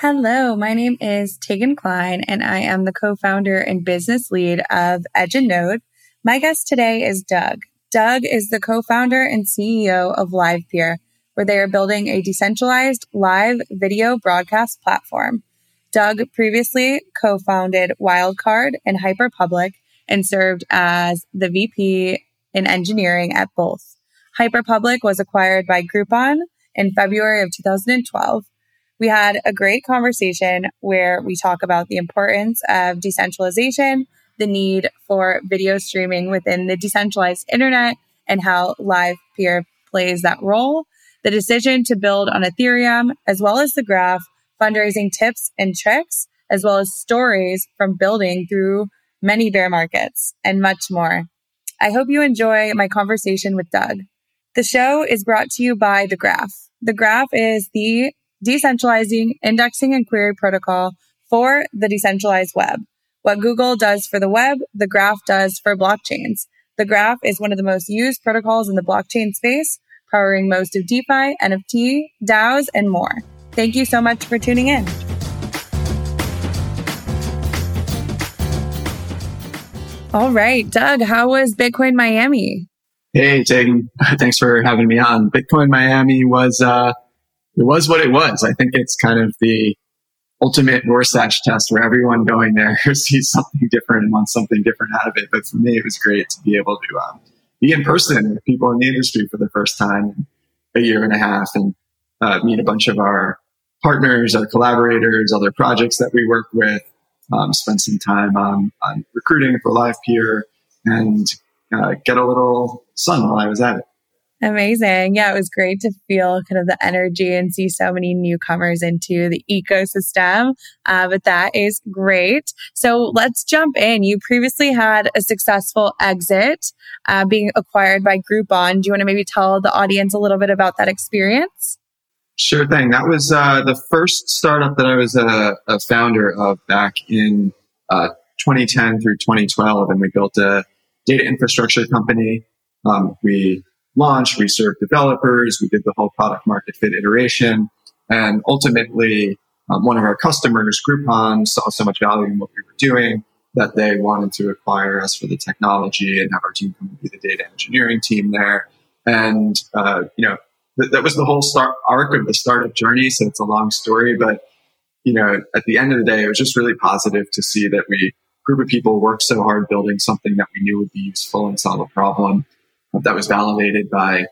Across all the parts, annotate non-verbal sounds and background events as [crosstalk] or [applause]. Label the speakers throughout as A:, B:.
A: Hello, my name is Tegan Kline, and I am the co-founder and business lead of Edge and Node. My guest today is Doug. Doug is the co-founder and CEO of LivePeer, where they are building a decentralized live video broadcast platform. Doug previously co-founded Wildcard and Hyperpublic and served as the VP in engineering at both. Hyperpublic was acquired by Groupon in February of 2012. We had a great conversation where we talk about the importance of decentralization, the need for video streaming within the decentralized internet, and how Live Peer plays that role, the decision to build on Ethereum, as well as the graph, fundraising tips and tricks, as well as stories from building through many bear markets, and much more. I hope you enjoy my conversation with Doug. The show is brought to you by The Graph. The Graph is the decentralizing indexing and query protocol for the decentralized web. What Google does for the web, the graph does for blockchains. The graph is one of the most used protocols in the blockchain space, powering most of DeFi, NFT, DAOs, and more. Thank you so much for tuning in. All right, Doug, how was Bitcoin Miami?
B: Hey, Tegan. [laughs] Thanks for having me on. Bitcoin Miami was uh, it was what it was. I think it's kind of the ultimate Rorschach test where everyone going there [laughs] sees something different and wants something different out of it. But for me, it was great to be able to um, be in person with people in the industry for the first time in a year and a half and uh, meet a bunch of our partners, our collaborators, other projects that we work with, um, spend some time on, on recruiting for Live Peer and uh, get a little sun while I was at it.
A: Amazing. Yeah, it was great to feel kind of the energy and see so many newcomers into the ecosystem. Uh, but that is great. So let's jump in. You previously had a successful exit uh, being acquired by Groupon. Do you want to maybe tell the audience a little bit about that experience?
B: Sure thing. That was uh, the first startup that I was a, a founder of back in uh, 2010 through 2012. And we built a data infrastructure company. Um, we launch, we served developers, we did the whole product market fit iteration. And ultimately, um, one of our customers, Groupon, saw so much value in what we were doing that they wanted to acquire us for the technology and have our team come and be the data engineering team there. And, uh, you know, th- that was the whole start arc of the startup journey. So it's a long story, but, you know, at the end of the day, it was just really positive to see that we, group of people worked so hard building something that we knew would be useful and solve a problem that was validated by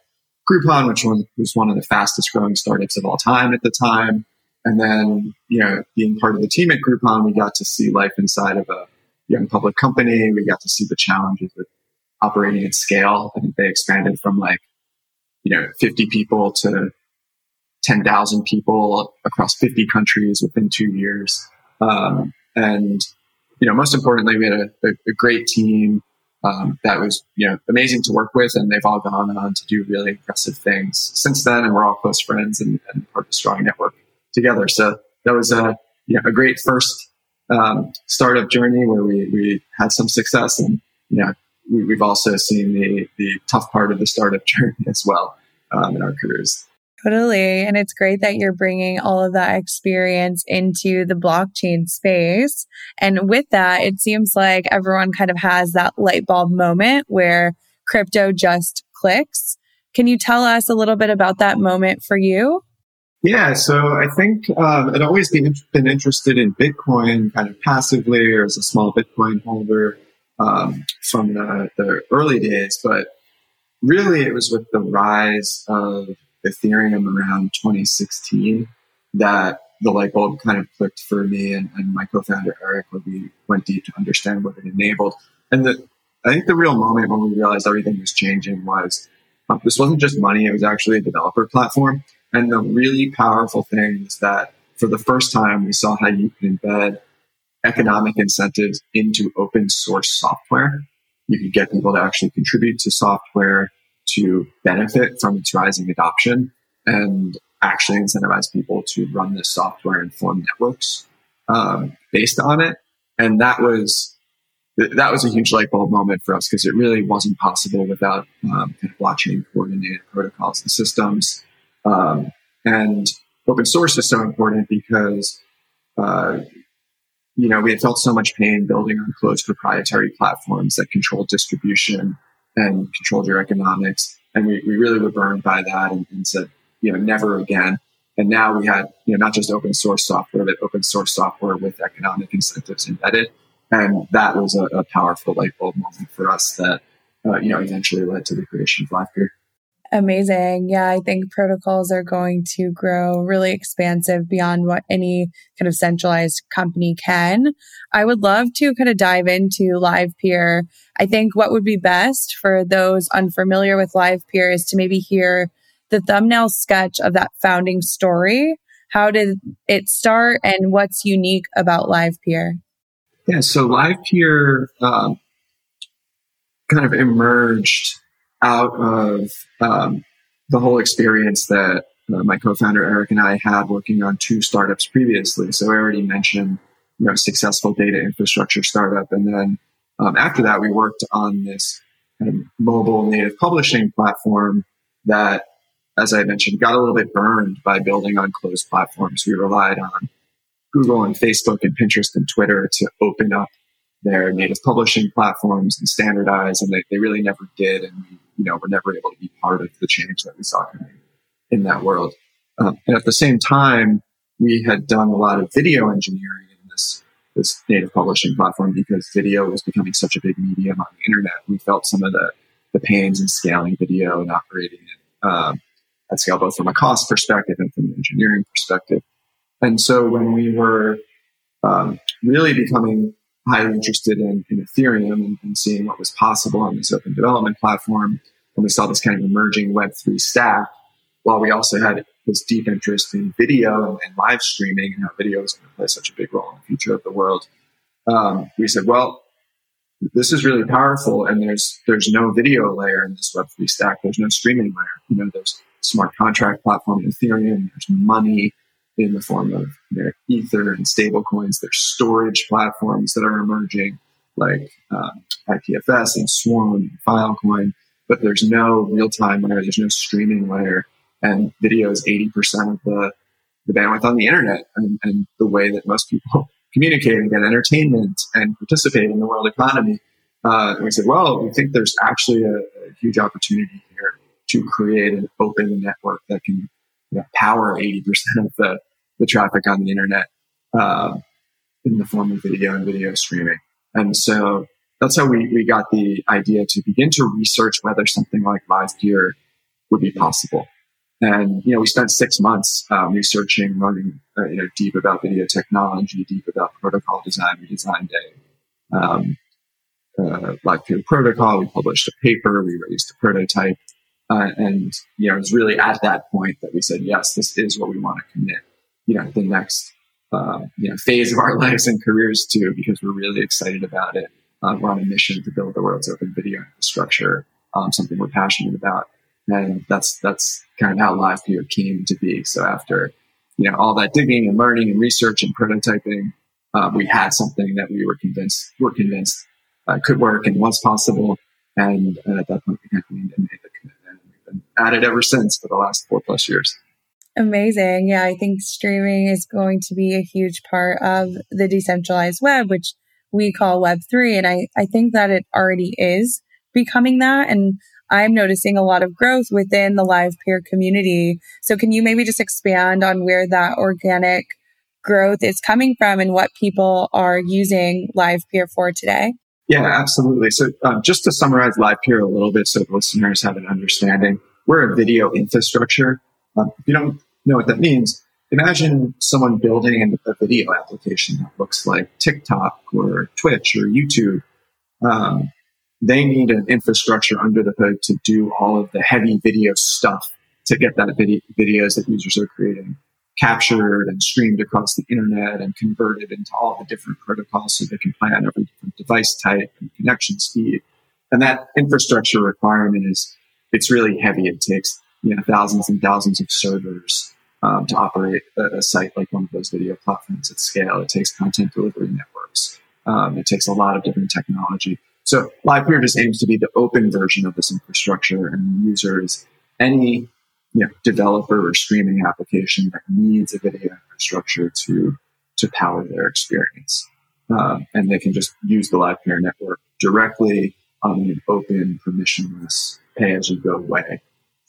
B: Groupon, which was one of the fastest growing startups of all time at the time. And then, you know, being part of the team at Groupon, we got to see life inside of a young public company. We got to see the challenges with operating at scale. I think they expanded from like, you know, 50 people to 10,000 people across 50 countries within two years. Um, and, you know, most importantly, we had a, a, a great team um, that was you know amazing to work with, and they've all gone on to do really impressive things since then. And we're all close friends and, and part of a strong network together. So that was a you know, a great first um, startup journey where we we had some success, and you know we, have also seen the the tough part of the startup [laughs] journey as well um, in our careers.
A: Totally. And it's great that you're bringing all of that experience into the blockchain space. And with that, it seems like everyone kind of has that light bulb moment where crypto just clicks. Can you tell us a little bit about that moment for you?
B: Yeah, so I think um, I'd always been, been interested in Bitcoin kind of passively or as a small Bitcoin holder um, from the, the early days, but really it was with the rise of Ethereum around 2016 that the light bulb kind of clicked for me and, and my co-founder Eric when we went deep to understand what it enabled. And the, I think the real moment when we realized everything was changing was uh, this wasn't just money; it was actually a developer platform. And the really powerful thing is that for the first time, we saw how you can embed economic incentives into open source software. You could get people to actually contribute to software to benefit from its rising adoption and actually incentivize people to run this software and form networks um, based on it. And that was that was a huge light bulb moment for us because it really wasn't possible without um, kind of blockchain coordinated protocols and systems. Um, and open source is so important because uh, you know we had felt so much pain building on closed proprietary platforms that control distribution and controlled your economics. And we, we really were burned by that and, and said, you know, never again. And now we had, you know, not just open source software, but open source software with economic incentives embedded. And that was a, a powerful light bulb moment for us that, uh, you know, eventually led to the creation of Livepeer.
A: Amazing. Yeah, I think protocols are going to grow really expansive beyond what any kind of centralized company can. I would love to kind of dive into Livepeer. I think what would be best for those unfamiliar with Livepeer is to maybe hear the thumbnail sketch of that founding story. How did it start and what's unique about Livepeer?
B: Yeah, so Livepeer um, kind of emerged out of um, the whole experience that uh, my co-founder Eric and I had working on two startups previously. So I already mentioned, you know, successful data infrastructure startup, and then um, after that, we worked on this kind of mobile native publishing platform that, as I mentioned, got a little bit burned by building on closed platforms. We relied on Google and Facebook and Pinterest and Twitter to open up their native publishing platforms and standardize, and they, they really never did. And we, you know, were never able to be part of the change that we saw coming in that world. Um, and at the same time, we had done a lot of video engineering in this this native publishing platform because video was becoming such a big medium on the internet. We felt some of the the pains in scaling video and operating it um, at scale, both from a cost perspective and from an engineering perspective. And so when we were um, really becoming highly interested in, in Ethereum and, and, seeing what was possible on this open development platform. And we saw this kind of emerging Web3 stack, while we also had this deep interest in video and, and live streaming and how video is going to play such a big role in the future of the world. Um, we said, well, this is really powerful, and there's there's no video layer in this Web3 stack. There's no streaming layer. You know, there's smart contract platform Ethereum. There's money in the form of their Ether and stablecoins. There's storage platforms that are emerging, like um, IPFS and Swarm and Filecoin, but there's no real time layer. There's no streaming layer, and video is 80% of the the bandwidth on the internet and, and the way that most people [laughs] communicate and get entertainment and participate in the world economy. Uh, and we said, well, we think there's actually a, a huge opportunity here to create an open network that can you know, power 80% of the, the traffic on the internet uh, in the form of video and video streaming. And so that's how we, we got the idea to begin to research whether something like Livepeer would be possible. And, you know, we spent six months um, researching, learning, uh, you know, deep about video technology, deep about protocol design. We designed a um, uh, Livepeer protocol. We published a paper. We raised a prototype. Uh, and, you know, it was really at that point that we said, yes, this is what we want to commit, you know, the next, uh, you know, phase of our [laughs] lives and careers too, because we're really excited about it. Uh, we're on a mission to build the world's open video infrastructure, um, something we're passionate about. And that's, that's kind of how Livepeer came to be. So after, you know, all that digging and learning and research and prototyping, uh, we had something that we were convinced, were convinced uh, could work and was possible. And uh, at that point, we of made the commitment. We've been at it ever since for the last four plus years.
A: Amazing. Yeah, I think streaming is going to be a huge part of the decentralized web, which we call Web3. And I, I think that it already is becoming that. And I'm noticing a lot of growth within the live peer community. So can you maybe just expand on where that organic growth is coming from and what people are using live peer for today?
B: Yeah, absolutely. So um, just to summarize live peer a little bit so listeners have an understanding, we're a video infrastructure. Um, you don't know what that means, imagine someone building a video application that looks like TikTok or Twitch or YouTube. Um, they need an infrastructure under the hood to do all of the heavy video stuff to get that video, videos that users are creating captured and streamed across the internet and converted into all the different protocols so they can play on every different device type and connection speed. And that infrastructure requirement is, it's really heavy. It takes, you know, thousands and thousands of servers um, to operate a, a, site like one of those video platforms at scale. It takes content delivery networks. Um, it takes a lot of different technology. So LivePeer just aims to be the open version of this infrastructure and users, any you know, developer or streaming application that needs a video infrastructure to to power their experience. Um, and they can just use the LivePeer network directly on an open, permissionless, pay as you go way.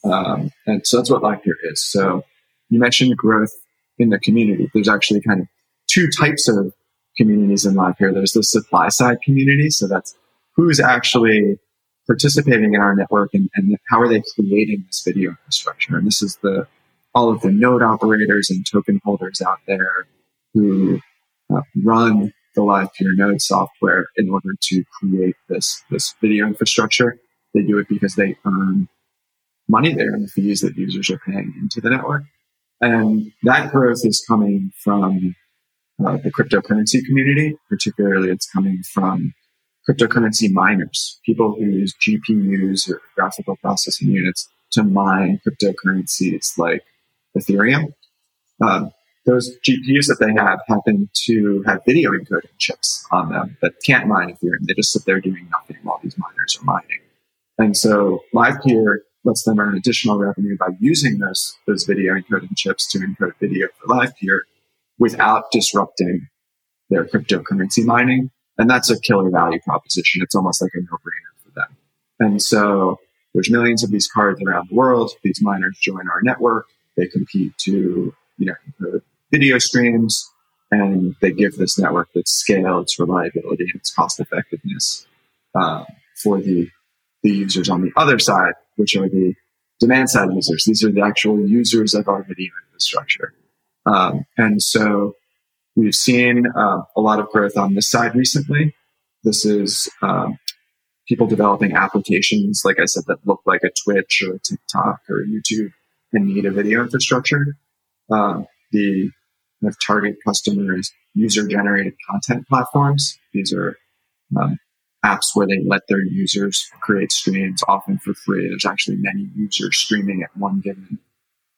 B: Um, and so that's what LivePeer is. So you mentioned growth in the community. There's actually kind of two types of communities in LivePeer. There's the supply side community. So that's who's actually participating in our network and, and how are they creating this video infrastructure. And this is the all of the node operators and token holders out there who uh, run the LivePeer node software in order to create this this video infrastructure. They do it because they earn money there and the fees that users are paying into the network. And that growth is coming from uh, the cryptocurrency community, particularly it's coming from cryptocurrency miners, people who use GPUs or graphical processing units to mine cryptocurrencies like Ethereum. Um, those GPUs that they have happen to have video encoding chips on them that can't mine Ethereum. They just sit there doing nothing while these miners are mining. And so LivePeer lets them earn additional revenue by using those, those video encoding chips to encode video for LivePeer without disrupting their cryptocurrency mining. And that's a killer value proposition. It's almost like a no brainer for them. And so there's millions of these cards around the world. These miners join our network. They compete to, you know, video streams and they give this network its scale, its reliability, and its cost effectiveness uh, for the the users on the other side, which are the demand side users. These are the actual users of our video infrastructure. Um, and so we've seen uh, a lot of growth on this side recently. This is um, people developing applications, like I said, that look like a Twitch or a TikTok or YouTube and need a video infrastructure. Um, the kind of target customers user generated content platforms. These are um, apps where they let their users create streams often for free. There's actually many users streaming at one given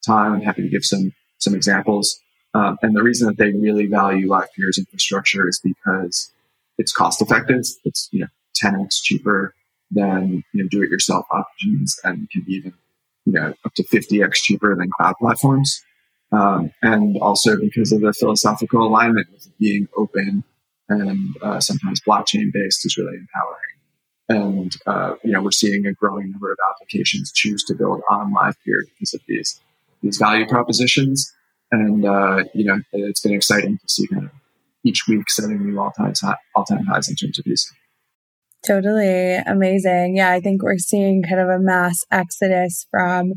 B: time. I'm happy to give some some examples. Um, and the reason that they really value LivePeer's infrastructure is because it's cost effective. It's you know 10x cheaper than you know do-it-yourself options, and can be even you know up to 50x cheaper than cloud platforms. Um, and also because of the philosophical alignment with being open and uh, sometimes blockchain based is really empowering. And uh, you know, we're seeing a growing number of applications choose to build on LivePeer because of these these value propositions. And uh, you know, it's been exciting to see kind of each week setting new all time all time highs in terms of use.
A: Totally amazing. Yeah, I think we're seeing kind of a mass exodus from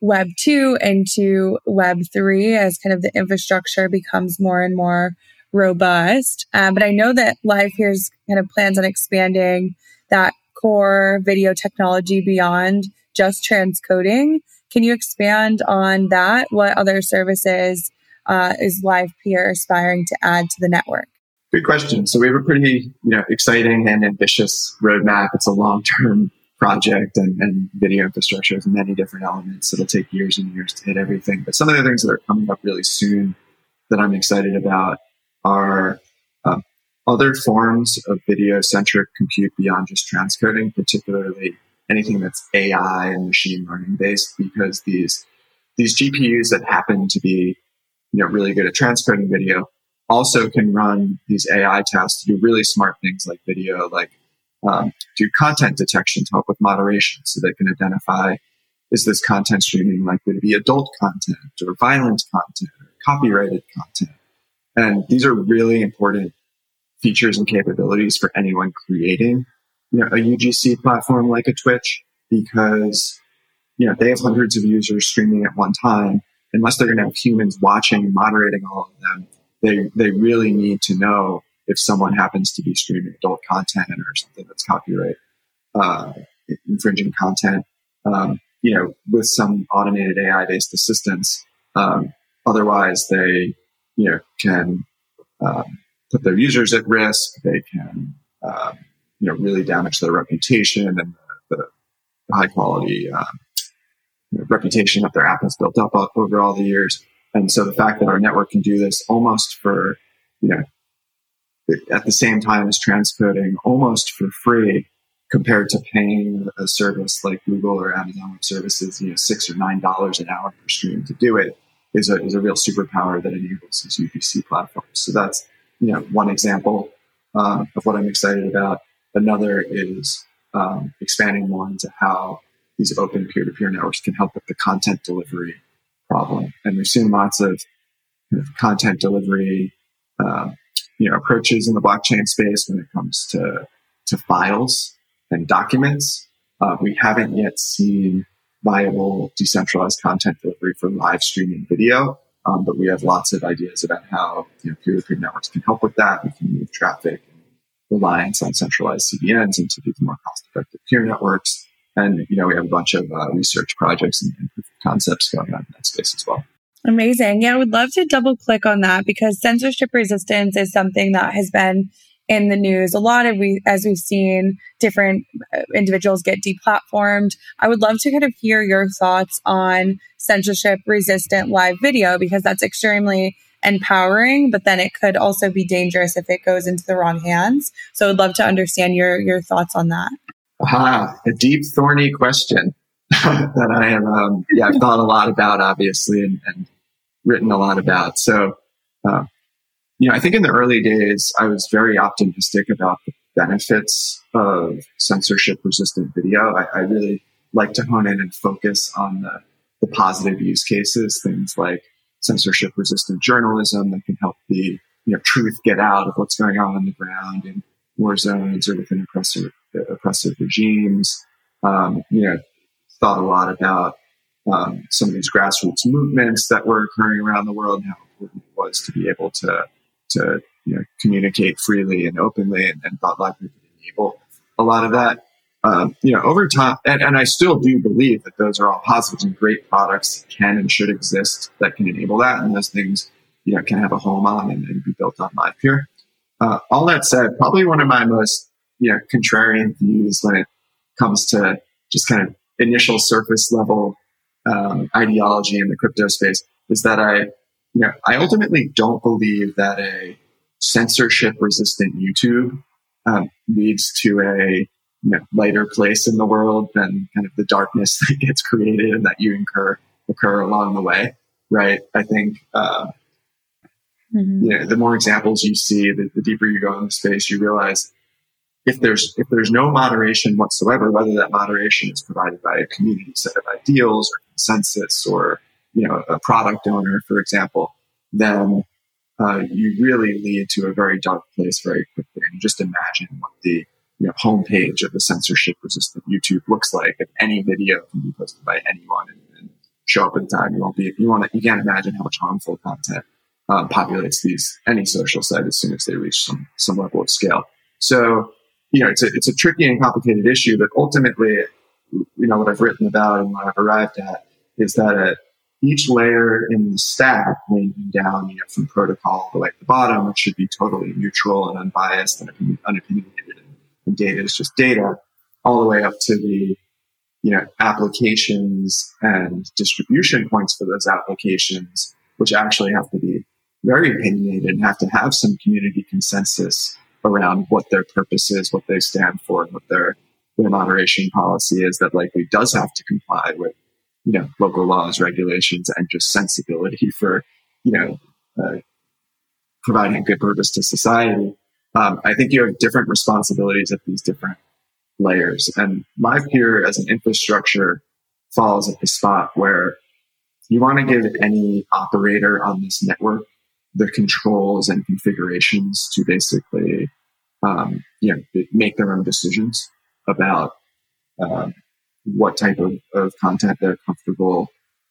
A: Web two into Web three as kind of the infrastructure becomes more and more robust. Um, but I know that LivePeer's kind of plans on expanding that core video technology beyond just transcoding. Can you expand on that? What other services uh, is LivePeer aspiring to add to the network?
B: Good question. So we have a pretty, you know, exciting and ambitious roadmap. It's a long-term project and, and, video infrastructure has many different elements. It'll take years and years to hit everything. But some of the things that are coming up really soon that I'm excited about are um, other forms of video centric compute beyond just transcoding, particularly anything that's AI and machine learning based, because these these GPUs that happen to be you know really good at transcoding video also can run these AI tasks to do really smart things like video, like um, do content detection to help with moderation so they can identify is this content streaming likely to be adult content or violent content or copyrighted content? And these are really important features and capabilities for anyone creating you know, a UGC platform like a Twitch because you know they have hundreds of users streaming at one time. Unless they're going to have humans watching and moderating all of them, they they really need to know if someone happens to be streaming adult content or something that's copyright uh, infringing content. Um, you know, with some automated AI based assistance. Um, otherwise, they you know can um, put their users at risk. They can um, you know really damage their reputation and the, the high quality uh, you know, reputation that their app has built up over all the years. And so the fact that our network can do this almost for you know at the same time as transcoding almost for free compared to paying a service like Google or Amazon Web Services, you know, six or nine dollars an hour per stream to do it is a, is a real superpower that enables these UGC platforms. So that's, you know, one example um, of what I'm excited about. Another is um, expanding more into how these open peer-to-peer networks can help with the content delivery problem. And we've seen lots of, content delivery, um, you know, approaches in the blockchain space when it comes to to files and documents. Uh, we haven't yet seen viable decentralized content delivery for live streaming video, um, but we have lots of ideas about how you know, peer-to-peer networks can help with that. We can move traffic and reliance on centralized CDNs into these more cost-effective peer networks. And you know, we have a bunch of uh, research projects and, and concepts going on in that space as well.
A: Amazing. Yeah, I would love to double click on that because censorship resistance is something that has been in the news. A lot of we, as we've seen, different uh, individuals get deplatformed. I would love to kind of hear your thoughts on censorship resistant live video because that's extremely empowering, but then it could also be dangerous if it goes into the wrong hands. So I'd love to understand your your thoughts on that.
B: Ah, a deep, thorny question [laughs] that I have, um, yeah, I've thought a lot about, obviously, and, and written a lot about. So, uh, you know, I think in the early days, I was very optimistic about the benefits of censorship resistant video. I, I really like to hone in and focus on the, the positive use cases, things like censorship resistant journalism that can help the you know, truth get out of what's going on on the ground in war zones or within oppressive, oppressive regimes. Um, you know, thought a lot about um, some of these grassroots movements that were occurring around the world and how important it was to be able to to you know, communicate freely and openly, and, and thought Livepeer would enable a lot of that. Um, you know, over time, and, and I still do believe that those are all positives and great products can and should exist that can enable that, and those things, you know, can have a home on and, and be built on LivePeer. Uh, all that said, probably one of my most, you know, contrarian views when it comes to just kind of initial surface level um, ideology in the crypto space is that I you know, I ultimately don't believe that a censorship resistant YouTube um, leads to a you know, lighter place in the world than kind of the darkness [laughs] that gets created and that you incur occur along the way, right? I think uh, mm-hmm. you know the more examples you see, the, the deeper you go in the space, you realize if there's if there's no moderation whatsoever, whether that moderation is provided by a community set of ideals or consensus or you know, a product owner, for example, then uh, you really lead to a very dark place very quickly. And just imagine what the you know, homepage of the censorship resistant YouTube looks like if any video can be posted by anyone and, and show up at the time. You won't be, you want to, you can't imagine how much harmful content um, populates these, any social site as soon as they reach some, some level of scale. So, you know, it's a, it's a tricky and complicated issue, but ultimately, you know, what I've written about and what I've arrived at is that uh, each layer in the stack, ranging down you know, from protocol way at the bottom, which should be totally neutral and unbiased and unopinionated, and data is just data, all the way up to the you know applications and distribution points for those applications, which actually have to be very opinionated and have to have some community consensus around what their purpose is, what they stand for, and what their their moderation policy is that likely does have to comply with you know, local laws, regulations, and just sensibility for, you know, uh, providing a good purpose to society. Um, I think you have different responsibilities at these different layers. And LivePeer as an infrastructure falls at the spot where you want to give any operator on this network the controls and configurations to basically, um, you know, make their own decisions about um, what type of, of content they're comfortable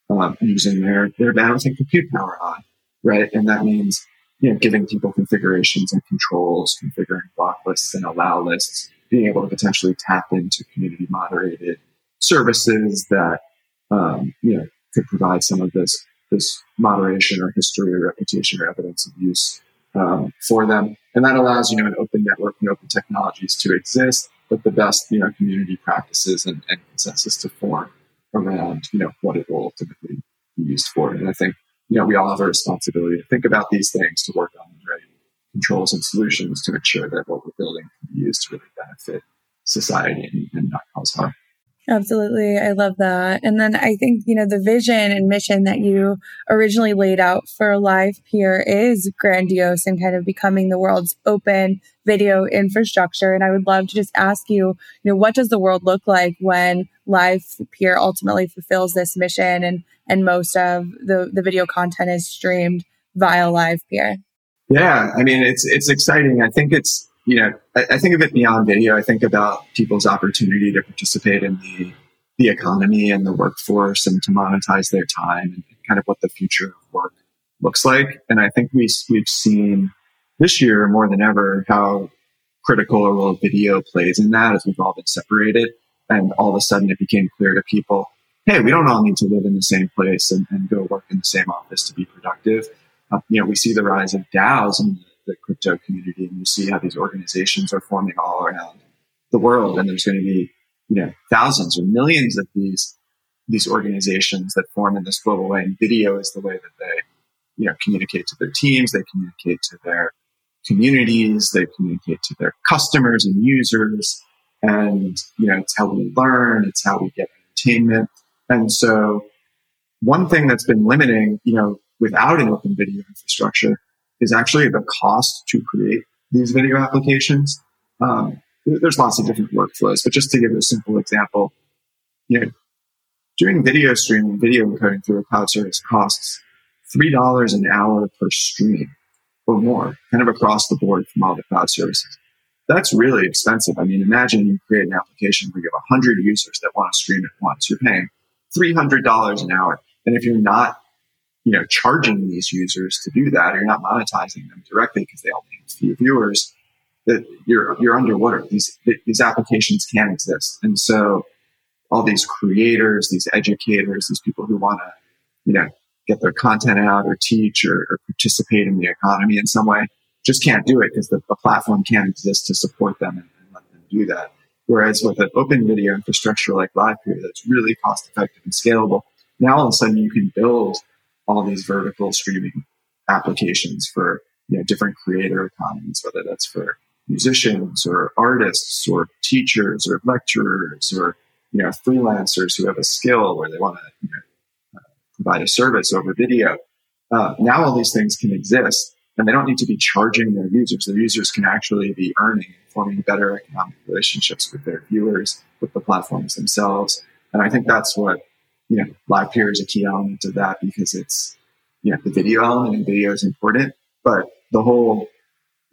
B: um, using their their bandwidth and compute power on, right? And that means you know giving people configurations and controls, configuring block lists and allow lists, being able to potentially tap into community moderated services that um, you know could provide some of this this moderation or history or reputation or evidence of use um, for them, and that allows you know an open network and open technologies to exist, but the best you know community practices and, and consensus to form around you know what it will ultimately be used for. And I think you know we all have a responsibility to think about these things, to work on the right controls and solutions to ensure that what we're building can be used to really benefit society and, and not cause harm.
A: Absolutely. I love that. And then I think, you know, the vision and mission that you originally laid out for Live Peer is grandiose and kind of becoming the world's open video infrastructure. And I would love to just ask you, you know, what does the world look like when Live Peer ultimately fulfills this mission and, and most of the, the video content is streamed via Live Peer?
B: Yeah. I mean, it's, it's exciting. I think it's, you know, I, I, think of it beyond video. I think about people's opportunity to participate in the the economy and the workforce and to monetize their time and kind of what the future of work looks like. And I think we we've seen this year more than ever how critical a role video plays in that as we've all been separated. And all of a sudden it became clear to people, hey, we don't all need to live in the same place and, and go work in the same office to be productive. Uh, you know, we see the rise of DAOs and the crypto community, you see how these organizations are forming all around the world, and there's going to be you know thousands or millions of these these organizations that form in this global way. And video is the way that they you know communicate to their teams, they communicate to their communities, they communicate to their customers and users, and you know it's how we learn, it's how we get entertainment, and so one thing that's been limiting, you know, without an open video infrastructure is actually the cost to create these video applications. Um, there's lots of different workflows, but just to give a simple example, you know, doing video streaming, video encoding through a cloud service costs three dollars an hour per stream or more, kind of across the board from all the cloud services. That's really expensive. I mean, imagine you create an application where you have 100 users that want to stream at once. You're paying $300 an hour. And if you're not you know, charging these users to do that, or you're not monetizing them directly because they only have a few viewers, that you're you're underwater. These these applications can't exist, and so all these creators, these educators, these people who want to, you know, get their content out or teach or, or, participate in the economy in some way, just can't do it because the, the, platform can't exist to support them and, and, let them do that. Whereas with an open video infrastructure like LivePeer that's really cost effective and scalable, now all of a sudden you can build all these vertical streaming applications for you know different creator economies, whether that's for musicians or artists or teachers or lecturers or you know freelancers who have a skill where they want to you know, uh, provide a service over video. Uh, now all these things can exist, and they don't need to be charging their users. Their users can actually be earning forming better economic relationships with their viewers, with the platforms themselves. And I think that's what you know, LivePeer is a key element of that because it's, you know, the video element and video is important, but the whole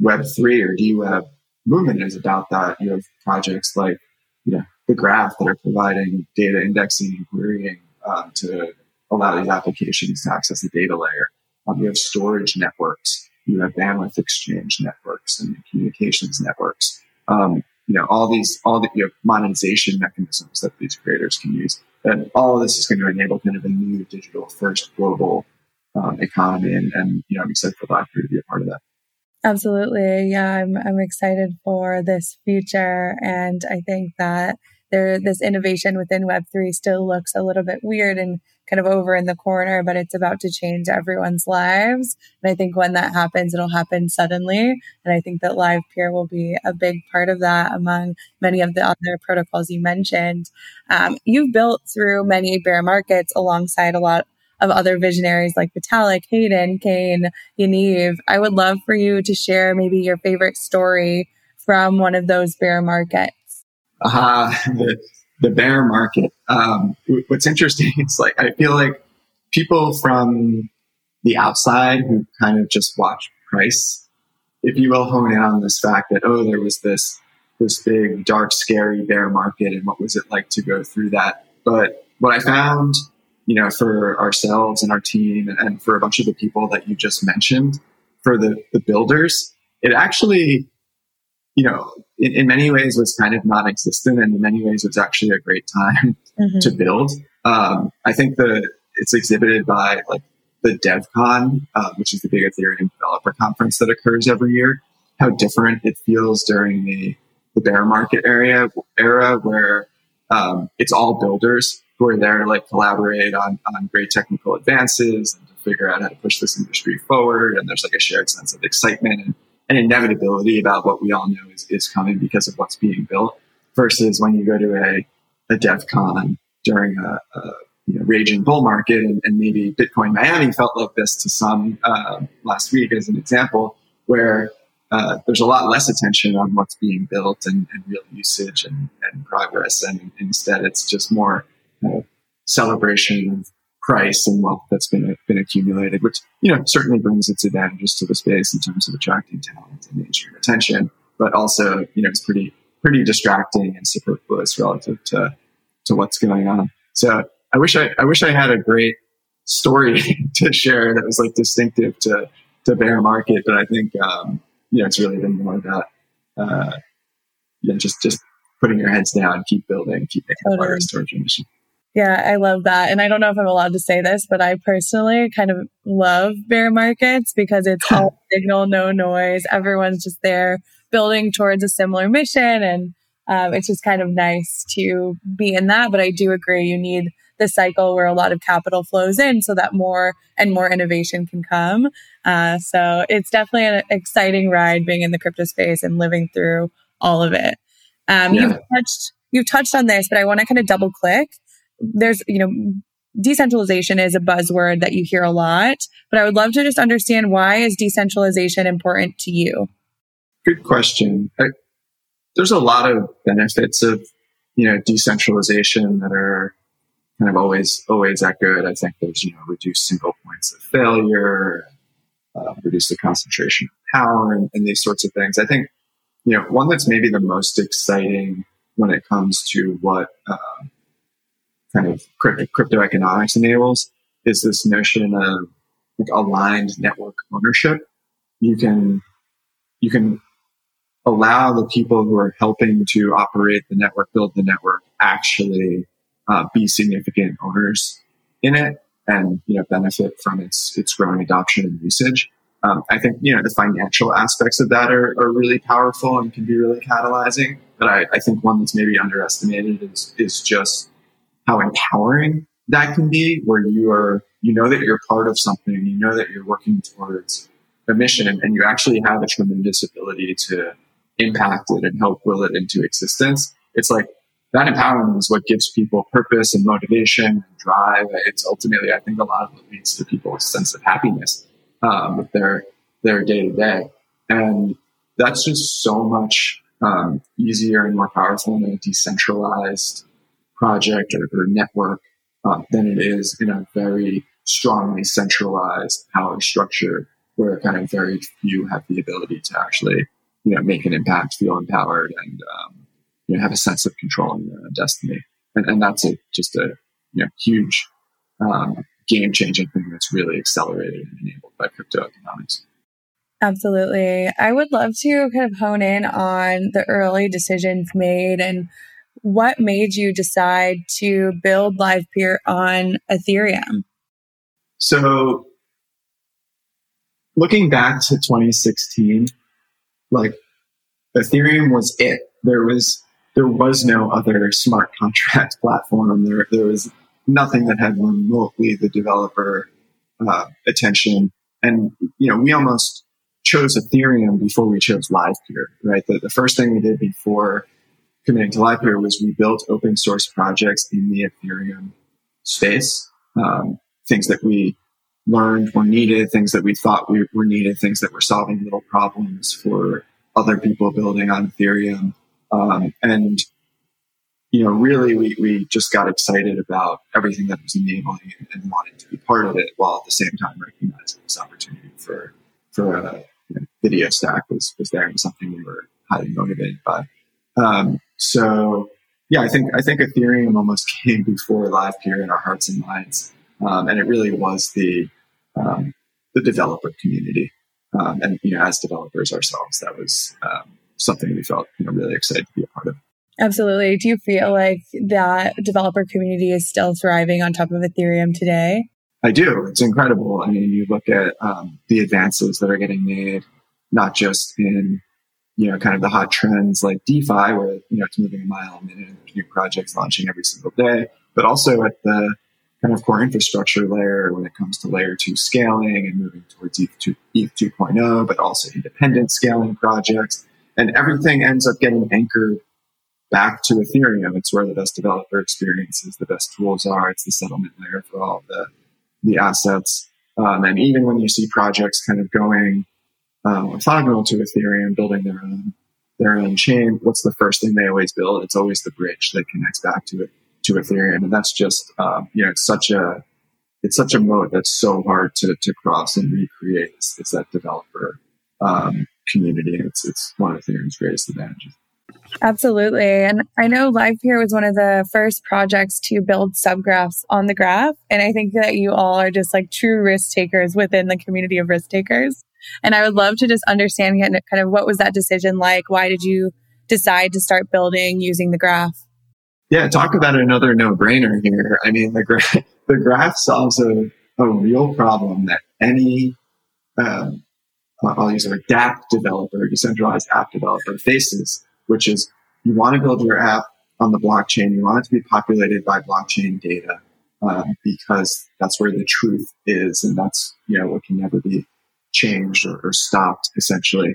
B: Web3 or DWeb movement is about that. You have projects like, you know, the graph that are providing data indexing and querying um, to allow these applications to access the data layer. Um, you have storage networks, you have bandwidth exchange networks and communications networks. Um, you know, all these, all the you know, monetization mechanisms that these creators can use. And all of this is going to enable kind of a new digital first global um, economy. And, and, you know, I'm excited for LivePeer to be a part of that.
A: Absolutely. Yeah, I'm, I'm excited for this future. And I think that there, this innovation within Web3 still looks a little bit weird and kind of over in the corner, but it's about to change everyone's lives. And I think when that happens, it'll happen suddenly. And I think that Live Peer will be a big part of that among many of the other protocols you mentioned. Um, you've built through many bear markets alongside a lot of other visionaries like Vitalik, Hayden, Kain, Yaniv. I would love for you to share maybe your favorite story from one of those bear markets.
B: uh, [laughs] the bear market. Um, what's interesting [laughs] is like, I feel like people from the outside who kind of just watch price, if you will, hone in on this fact that, oh, there was this, this big, dark, scary bear market and what was it like to go through that. But what I found, you know, for ourselves and our team and for a bunch of the people that you just mentioned, for the, the builders, it actually you know, in, in, many ways was kind of non-existent and in many ways was actually a great time [laughs] mm-hmm. to build. Um, I think the, it's exhibited by like the DevCon, uh, which is the big Ethereum developer conference that occurs every year, how different it feels during the, the bear market area era where um, it's all builders who are there to like collaborate on, on great technical advances and to figure out how to push this industry forward. And there's like a shared sense of excitement and an inevitability about what we all know is, is coming because of what's being built versus when you go to a, a dev con during a, a you know, raging bull market and, and, maybe Bitcoin Miami felt like this to some uh, last week as an example where uh, there's a lot less attention on what's being built and, and real usage and, and, progress. And instead it's just more uh, celebration of price and wealth that's been been accumulated, which you know certainly brings its advantages to the space in terms of attracting talent and mainstream attention, but also you know it's pretty pretty distracting and superfluous relative to to what's going on. So I wish I I wish I had a great story [laughs] to share that was like distinctive to to bear market, but I think um, you know it's really been more about uh, you know just just putting your heads down, keep building, keep making progress towards your mission.
A: Yeah, I love that. And I don't know if I'm allowed to say this, but I personally kind of love bear markets because it's all signal, no noise. Everyone's just there building towards a similar mission. And um, it's just kind of nice to be in that. But I do agree, you need the cycle where a lot of capital flows in so that more and more innovation can come. Uh, so it's definitely an exciting ride being in the crypto space and living through all of it. Um, yeah. You've touched you've touched on this, but I want to kind of double click there's, you know, decentralization is a buzzword that you hear a lot, but I would love to just understand why is decentralization important to you?
B: Good question. I, there's a lot of benefits of, you know, decentralization that are kind of always, always that good. I think there's, you know, reduced single points of failure, uh, reduce the concentration of power and, and these sorts of things. I think, you know, one that's maybe the most exciting when it comes to what, uh, kind of crypto, economics enables is this notion of like aligned network ownership. You can, you can allow the people who are helping to operate the network, build the network, actually uh, be significant owners in it and you know benefit from its its growing adoption and usage. Um, I think you know the financial aspects of that are, are really powerful and can be really catalyzing. But I, I think one that's maybe underestimated is is just how empowering that can be where you are, you know that you're part of something, you know that you're working towards a mission and, you actually have a tremendous ability to impact it and help will it into existence. It's like that empowerment is what gives people purpose and motivation and drive. It's ultimately, I think, a lot of what leads to people's sense of happiness um, with their their day to day, and that's just so much um, easier and more powerful in a decentralized project or, or network uh, than it is in a very strongly centralized power structure where kind of very few have the ability to actually, you know, make an impact, feel empowered, and um, you know have a sense of control in their destiny. And, and that's a, just a you know huge um, game changing thing that's really accelerated and enabled by crypto economics.
A: Absolutely. I would love to kind of hone in on the early decisions made and what made you decide to build LivePeer on Ethereum?
B: So, looking back to 2016, like Ethereum was it. There was there was no other smart contract [laughs] platform. There there was nothing that had remotely the developer uh, attention. And you know, we almost chose Ethereum before we chose LivePeer. Right, the, the first thing we did before committing to LivePeer was we built open source projects in the Ethereum space, um, things that we learned were needed, things that we thought we were needed, things that were solving little problems for other people building on Ethereum. Um, and you know, really we, we just got excited about everything that was enabling and, and wanted to be part of it while at the same time recognizing this opportunity for, for a you know, video stack was, was there and something we were highly motivated by. Um, so yeah, I think, I think Ethereum almost [laughs] came before Livepeer in our hearts and minds. Um, and it really was the, um, the developer community. Um, and, you know, as developers ourselves, that was, um, something we felt, you know, really excited to be a part of.
A: Absolutely. Do you feel like that developer community is still thriving on top of Ethereum today?
B: I do. It's incredible. I mean, you look at um, the advances that are getting made, not just in you know kind of the hot trends like DeFi, where you know it's moving a mile a minute, and there's new projects launching every single day, but also at the kind of core infrastructure layer when it comes to layer two scaling and moving towards ETH, 2, ETH 2.0, but also independent scaling projects, and everything ends up getting anchored back to Ethereum. It's where the best developer experiences, the best tools are. It's the settlement layer for all the the assets. Um, and even when you see projects kind of going um, orthogonal to Ethereum, building their own their own chain, what's the first thing they always build? It's always the bridge that connects back to it to Ethereum, and that's just um, you know it's such a it's such a mode that's so hard to, to cross and recreate. It's that developer um, community. It's it's one of Ethereum's greatest advantages.
A: Absolutely. And I know Livepeer was one of the first projects to build subgraphs on the graph. And I think that you all are just like true risk takers within the community of risk takers. And I would love to just understand kind of what was that decision like? Why did you decide to start building using the graph?
B: Yeah, talk about another no brainer here. I mean, the, gra- [laughs] the graph solves a, a real problem that any, um, I'll use a DApp developer, decentralized app developer faces which is you want to build your app on the blockchain. You want it to be populated by blockchain data um, because that's where the truth is, and that's you know what can never be changed or, or stopped essentially.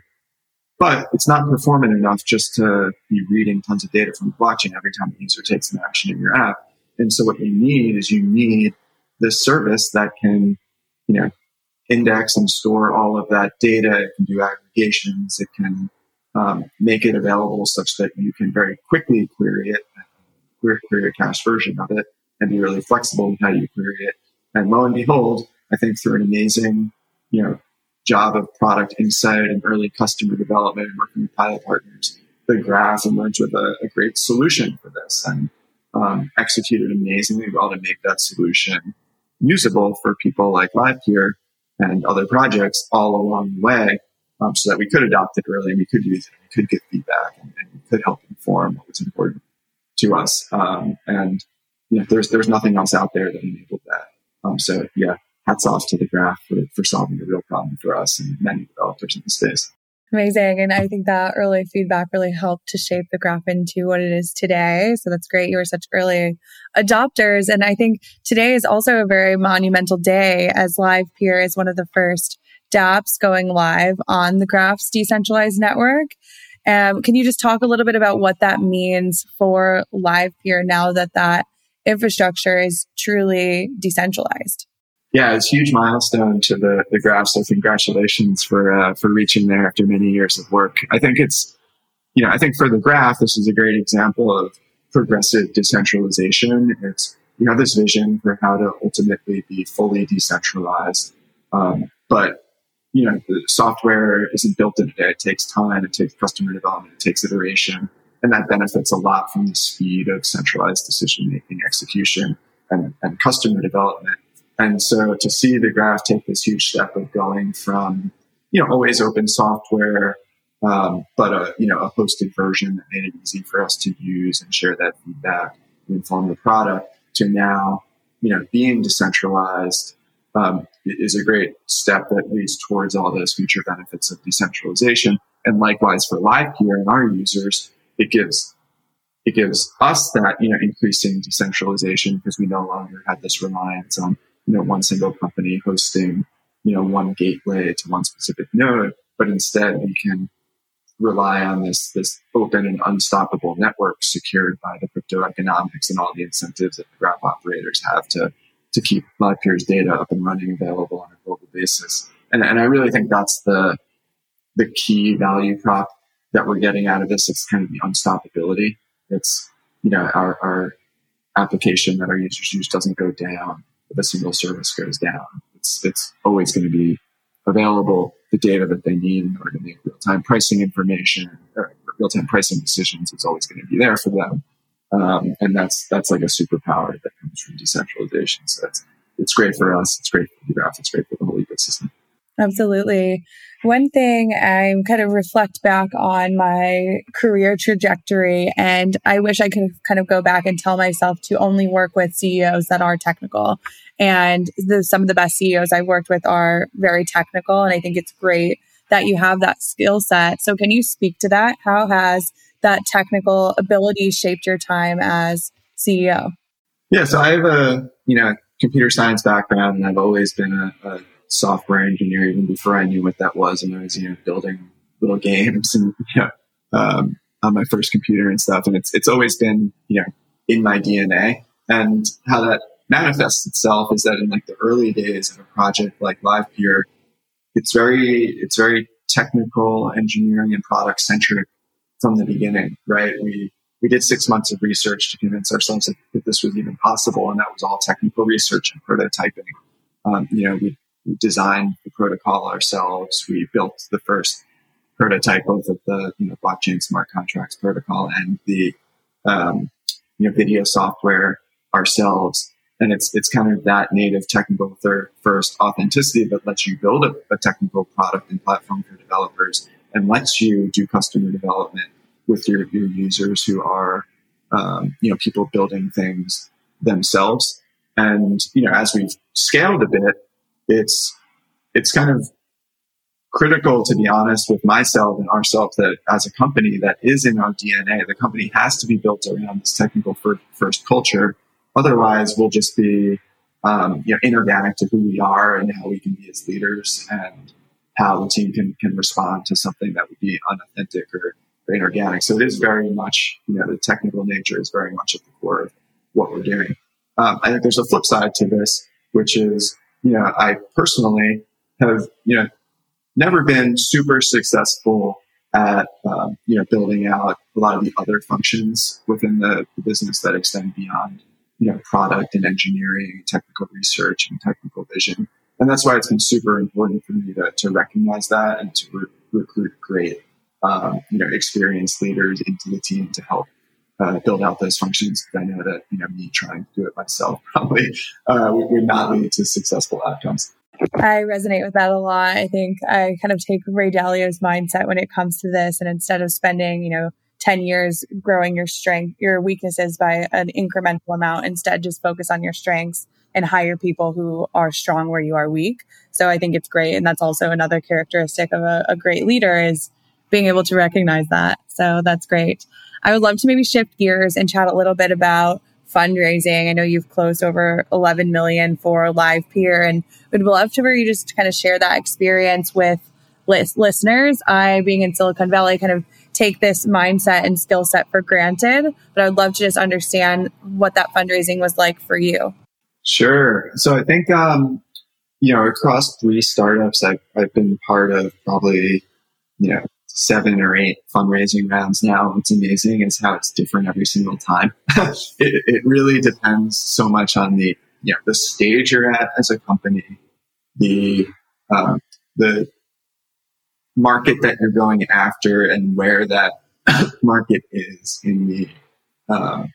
B: But it's not performant enough just to be reading tons of data from the blockchain every time a user takes an action in your app. And so what you need is you need this service that can, you know, index and store all of that data. It can do aggregations. It can um, make it available such that you can very quickly query it, query, a cache version of it, and be really flexible in how you query it. And lo and behold, I think through an amazing, you know, job of product insight and early customer development and working with pilot partners, the graph emerged with a, a great solution for this and um, executed amazingly well to make that solution usable for people like Livepeer and other projects all along the way um, so that we could adopt it early and we could use it, we could get feedback, and, and we could help inform what was important to us. Um, and you know, there's there's nothing else out there that enabled that. Um, so yeah, hats off to the graph for, for solving a real problem for us and many developers in the space.
A: Amazing. And I think that early feedback really helped to shape the graph into what it is today. So that's great. You were such early adopters. And I think today is also a very monumental day as Livepeer is one of the first dApps going live on the Graph's decentralized network. Um, can you just talk a little bit about what that means for Livepeer now that that infrastructure is truly decentralized?
B: Yeah, it's a huge milestone to the, the graph. So congratulations for, uh, for reaching there after many years of work. I think it's, you know, I think for the graph, this is a great example of progressive decentralization. It's, you have this vision for how to ultimately be fully decentralized. Um, but you know, the software isn't built in a day. It takes time. It takes customer development. It takes iteration. And that benefits a lot from the speed of centralized decision making, execution, and, and customer development. And so to see the graph take this huge step of going from, you know, always open software, um, but a, you know, a hosted version that made it easy for us to use and share that feedback and inform the product to now, you know, being decentralized, um, is a great step that leads towards all those future benefits of decentralization. And likewise for Livepeer and our users, it gives it gives us that you know increasing decentralization because we no longer have this reliance on you know one single company hosting you know one gateway to one specific node, but instead we can rely on this this open and unstoppable network secured by the crypto economics and all the incentives that the graph operators have to to keep Livepeer's data up and running available on a global basis. And, and I really think that's the, the key value prop that we're getting out of this. It's kind of the unstoppability. It's, you know, our, our application that our users use doesn't go down if a single service goes down. It's, it's always going to be available the data that they need in order to make real time pricing information or real time pricing decisions is always going to be there for them. Um, and that's that's like a superpower that comes from decentralization. So it's it's great for us. It's great for the graph. It's great for the whole ecosystem.
A: Absolutely. One thing I'm kind of reflect back on my career trajectory, and I wish I could kind of go back and tell myself to only work with CEOs that are technical. And the, some of the best CEOs I've worked with are very technical. And I think it's great that you have that skill set. So, can you speak to that? How has that technical ability shaped your time as CEO?
B: Yeah, so I have a you know computer science background, and I've always been a, a software engineer even before I knew what that was, and I was you know building little games and [laughs] you know um, on my first computer and stuff, and it's it's always been you know in my DNA, and how that manifests itself is that in like the early days of a project like LivePeer, it's very it's very technical engineering and product centric from the beginning, right? We we did six months of research to convince ourselves that, that this was even possible, and that was all technical research and prototyping. Um, you know, we, we, designed the protocol ourselves. We built the first prototype both of the you know, blockchain smart contracts protocol and the um, you know video software ourselves. And it's it's kind of that native technical third, first authenticity that lets you build a, a technical product and platform for developers and lets you do customer development with your, your users who are, um, you know, people building things themselves. And, you know, as we've scaled a bit, it's, it's kind of critical to be honest with myself and ourselves that as a company that is in our DNA, the company has to be built around this technical first culture. Otherwise we'll just be, um, you know, inorganic to who we are and how we can be as leaders and how the team can, can respond to something that would be unauthentic or, or inorganic. So it is very much, you know, the technical nature is very much at the core of what we're doing. Um, I think there's a flip side to this, which is, you know, I personally have, you know, never been super successful at, um, you know, building out a lot of the other functions within the, the business that extend beyond, you know, product and engineering, technical research and technical vision. And that's why it's been super important for me to, to recognize that and to re- recruit great, um, you know, experienced leaders into the team to help uh, build out those functions. I know that you know me trying to do it myself [laughs] probably uh, would not lead to successful outcomes.
A: I resonate with that a lot. I think I kind of take Ray Dalio's mindset when it comes to this, and instead of spending, you know, 10 years growing your strength, your weaknesses by an incremental amount, instead just focus on your strengths and hire people who are strong where you are weak. So I think it's great. And that's also another characteristic of a, a great leader is being able to recognize that. So that's great. I would love to maybe shift gears and chat a little bit about fundraising. I know you've closed over 11 million for LivePeer and would love to where you just kind of share that experience with list- listeners. I, being in Silicon Valley, kind of take this mindset and skill set for granted, but I'd love to just understand what that fundraising was like for you.
B: Sure. So I think, um, you know, across three startups, I've, I've been part of probably, you know, seven or eight fundraising rounds now. What's amazing is how it's different every single time. [laughs] it, it really depends so much on the, you know, the stage you're at as a company, the, um, the market that you're going after and where that [coughs] market is in the, um,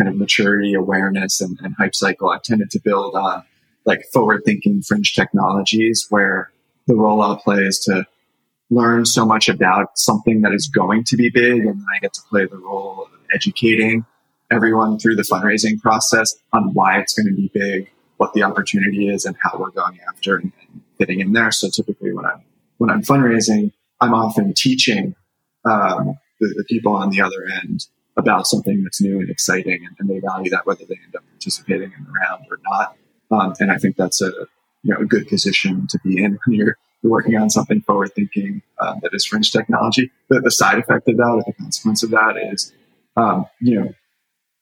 B: kind of maturity, awareness, and, and hype cycle, I've tended to build on like forward thinking fringe technologies where the rollout play is to learn so much about something that is going to be big. And then I get to play the role of educating everyone through the fundraising process on why it's going to be big, what the opportunity is, and how we're going after and, and fitting in there. So typically when I'm, when I'm fundraising, I'm often teaching um, the, the people on the other end about something that's new and exciting, and, and, they value that whether they end up participating in the round or not. Um, and I think that's a you know a good position to be in when you're, you're working on something forward thinking uh, that is fringe technology. The, the, side effect of that, or the consequence of that, is um, you know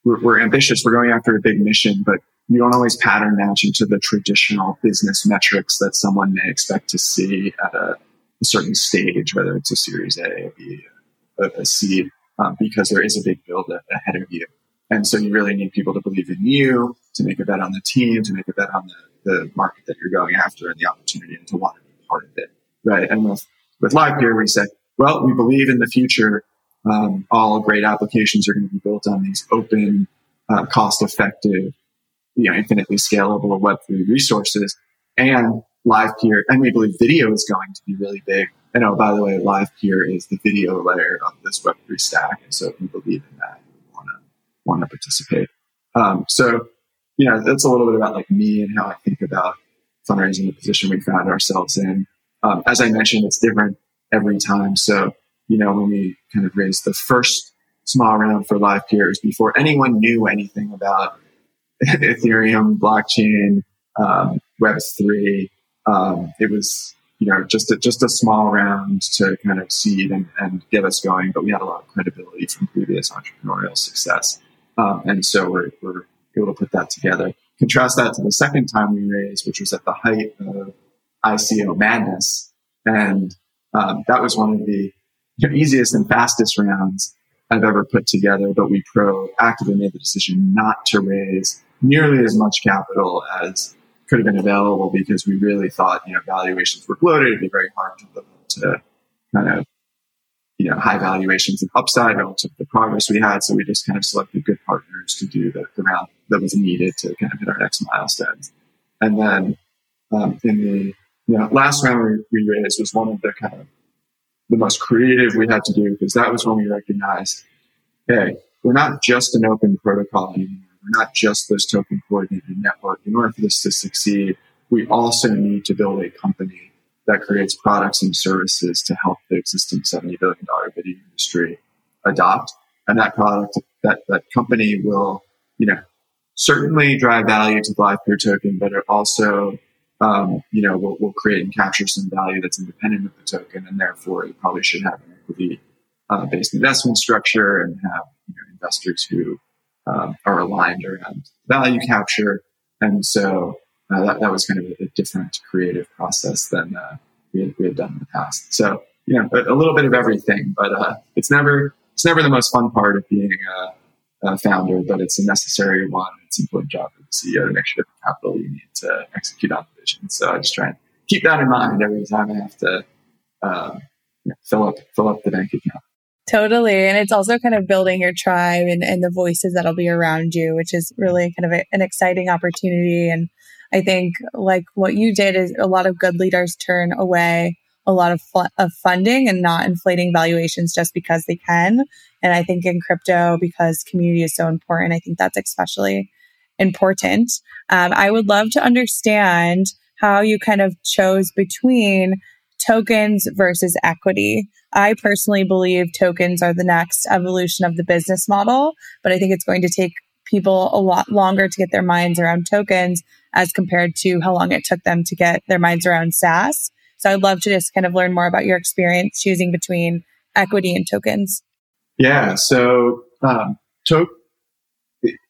B: we're, we're ambitious, we're going after a big mission, but you don't always pattern match into the traditional business metrics that someone may expect to see at a, a certain stage, whether it's a Series A, a B, a, a seed um, because there is a big build ahead of you. And so you really need people to believe in you, to make a bet on the team, to make a bet on the, the market that you're going after and the opportunity and to want to part of it. Right. And with, with we said, well, we believe in the future, um, all great applications are going to be built on these open, uh, cost effective, you know, infinitely scalable Web3 resources and LivePeer. And we believe video is going to be really big. And oh, by the way, LivePeer is the video layer of this Web3 stack. And so if you believe in that, you want to, want to participate. Um, so, you know, that's a little bit about like me and how I think about fundraising the position we found ourselves in. Um, as I mentioned, it's different every time. So, you know, when we kind of raised the first small round for LivePeers before anyone knew anything about [laughs] Ethereum, blockchain, um, Web3, um, it was, you know, just a, just a small round to kind of seed and, and get us going. But we had a lot of credibility from previous entrepreneurial success. Um, and so we're, we're able to put that together. Contrast that to the second time we raised, which was at the height of ICO madness. And um, that was one of the easiest and fastest rounds I've ever put together, but we proactively made the decision not to raise nearly as much capital as could have been available because we really thought, you know, valuations were bloated. It'd be very hard to to kind of, you know, high valuations and upside relative to the progress we had. So we just kind of selected good partners to do the, the round that was needed to kind of hit our next milestones. And then um, in the you know, last round we, we raised was one of the kind of the most creative we had to do because that was when we recognized, hey, we're not just an open protocol anymore. We're not just this token coordinated network. In order for this to succeed, we also need to build a company that creates products and services to help the existing $70 billion video industry adopt. And that product, that, that company will, you know, certainly drive value to the LivePeer token, but it also, um, you know, will, will create and capture some value that's independent of the token. And therefore it probably should have an equity uh, based investment structure and have you know, investors who um, are aligned around value capture. And so uh, that, that was kind of a, a different creative process than uh, we, had, we had done in the past. So, you know, a, a little bit of everything, but uh, it's never it's never the most fun part of being a, a, founder, but it's a necessary one. It's an important job for the CEO to make sure the capital you need to execute on the vision. So I just try and keep that in mind every time I have to um, you know, fill up fill up the bank account.
A: Totally. And it's also kind of building your tribe and, and the voices that'll be around you, which is really kind of a, an exciting opportunity. And I think like what you did is a lot of good leaders turn away a lot of, fu- of funding and not inflating valuations just because they can. And I think in crypto, because community is so important, I think that's especially important. Um, I would love to understand how you kind of chose between tokens versus equity. I personally believe tokens are the next evolution of the business model, but I think it's going to take people a lot longer to get their minds around tokens as compared to how long it took them to get their minds around SaaS. So I'd love to just kind of learn more about your experience choosing between equity and tokens.
B: Yeah. So, um, to-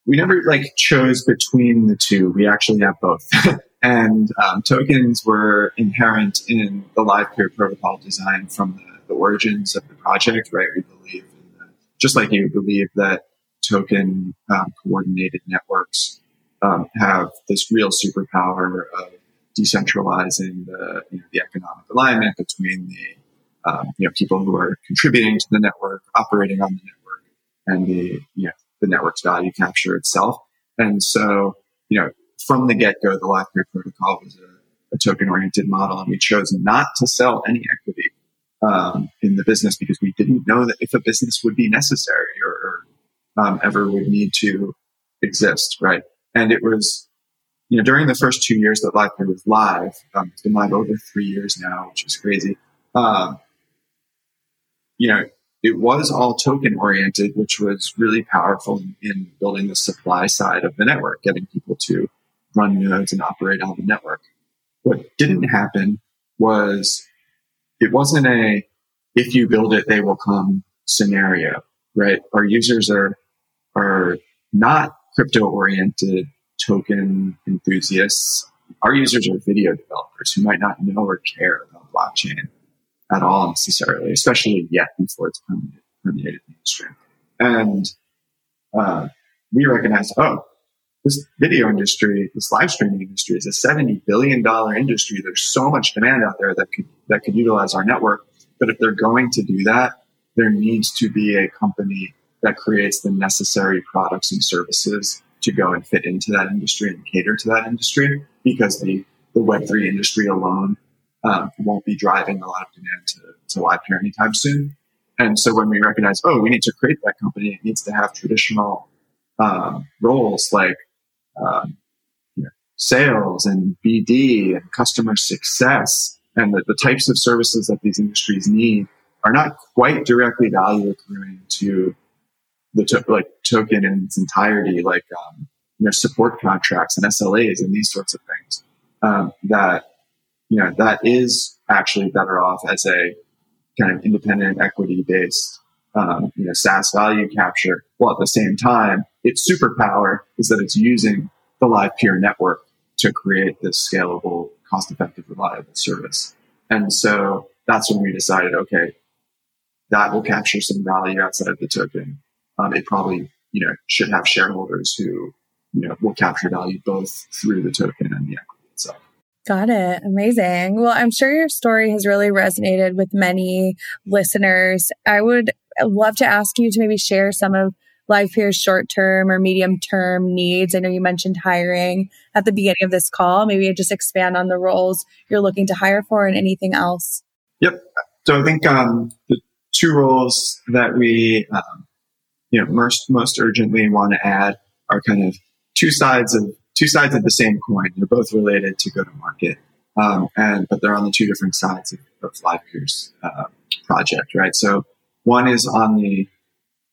B: we never like chose between the two. We actually have both. [laughs] and um, tokens were inherent in the LivePeer protocol design from the the origins of the project, right? We believe, the, just like you believe that token um, coordinated networks um, have this real superpower of decentralizing the, you know, the economic alignment between the um, you know people who are contributing to the network, operating on the network, and the you know the network's value capture itself. And so you know from the get go, the LivePeer protocol was a, a token oriented model, and we chose not to sell any equity um, in the business because we didn't know that if a business would be necessary or, or um, ever would need to exist, right? And it was, you know, during the first two years that LivePeer was live, um, it's been live over three years now, which is crazy. Um, you know, it was all token oriented, which was really powerful in building the supply side of the network, getting people to run nodes and operate on the network. What didn't happen was it wasn't a if you build it, they will come scenario, right? Our users are are not crypto oriented token enthusiasts. Our users are video developers who might not know or care about blockchain at all necessarily, especially yet before it's permeated, permeated industry. And uh, we recognized, oh, this video industry, this live streaming industry is a $70 billion industry. There's so much demand out there that could, that could utilize our network. But if they're going to do that, there needs to be a company that creates the necessary products and services to go and fit into that industry and cater to that industry because the, the Web3 industry alone um, won't be driving a lot of demand to, to Livepeer anytime soon. And so when we recognize, oh, we need to create that company, it needs to have traditional um, roles like um, you know, sales and BD and customer success and the, the types of services that these industries need are not quite directly value accruing to the to- like token in its entirety, like um, you know support contracts and SLAs and these sorts of things. Um, that you know that is actually better off as a kind of independent equity based um, you know SaaS value capture. While at the same time, its superpower is that it's using the Livepeer network to create this scalable, cost effective, reliable service. And so that's when we decided, okay, that will capture some value outside of the token. Um, it probably, you know, should have shareholders who, you know, will capture value both through the token and the equity itself.
A: Got it. Amazing. Well, I'm sure your story has really resonated with many listeners. I would love to ask you to maybe share some of life LivePeer's short term or medium term needs? I know you mentioned hiring at the beginning of this call. Maybe just expand on the roles you're looking to hire for and anything else.
B: Yep. So I think um, the two roles that we, um, you know, most most urgently want to add are kind of two sides of two sides of the same coin. They're both related to go to market, um, and but they're on the two different sides of, of LivePeer's uh, project, right? So one is on the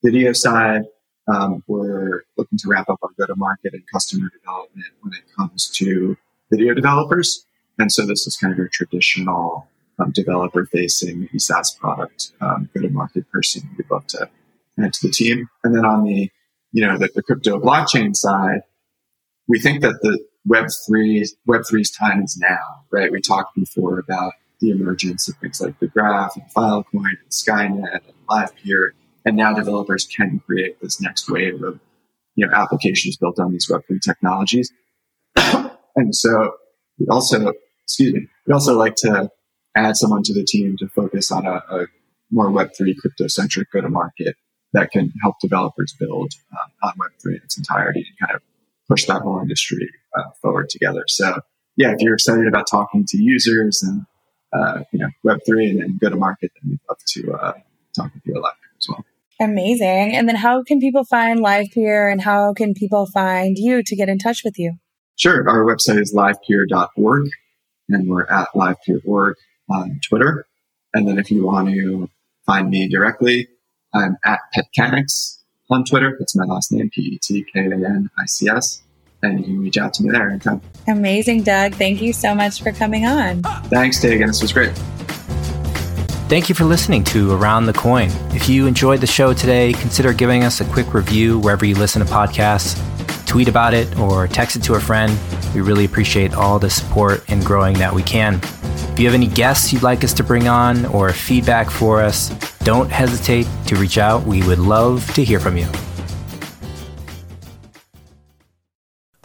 B: video side, um, we're looking to wrap up our go to market and customer development when it comes to video developers. And so this is kind of your traditional um, developer facing SaaS product um, go to market person we'd love to to the team. And then on the, you know, the, the crypto blockchain side, we think that the Web3, Web3's time is now, right? We talked before about the emergence of things like the Graph and Filecoin and Skynet and LivePeer and now developers can create this next wave of you know applications built on these Web3 technologies. [coughs] and so we also, excuse me, we also like to add someone to the team to focus on a, a more Web3 crypto centric go to market that can help developers build um, on Web3 in its entirety and kind of push that whole industry uh, forward together. So yeah, if you're excited about talking to users and uh, you know Web3 and, and go to market, then we'd love to uh, talk with you a lot as well.
A: Amazing. And then how can people find LivePeer and how can people find you to get in touch with you?
B: Sure. Our website is livepeer.org and we're at livepeer.org on Twitter. And then if you want to find me directly, I'm at Petkanics on Twitter. That's my last name, P-E-T-K-A-N-I-C-S. And you can reach out to me there anytime.
A: Amazing, Doug. Thank you so much for coming on.
B: Thanks, Tegan. This was great.
C: Thank you for listening to Around the Coin. If you enjoyed the show today, consider giving us a quick review wherever you listen to podcasts. Tweet about it or text it to a friend. We really appreciate all the support and growing that we can. If you have any guests you'd like us to bring on or feedback for us, don't hesitate to reach out. We would love to hear from you.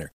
D: winner.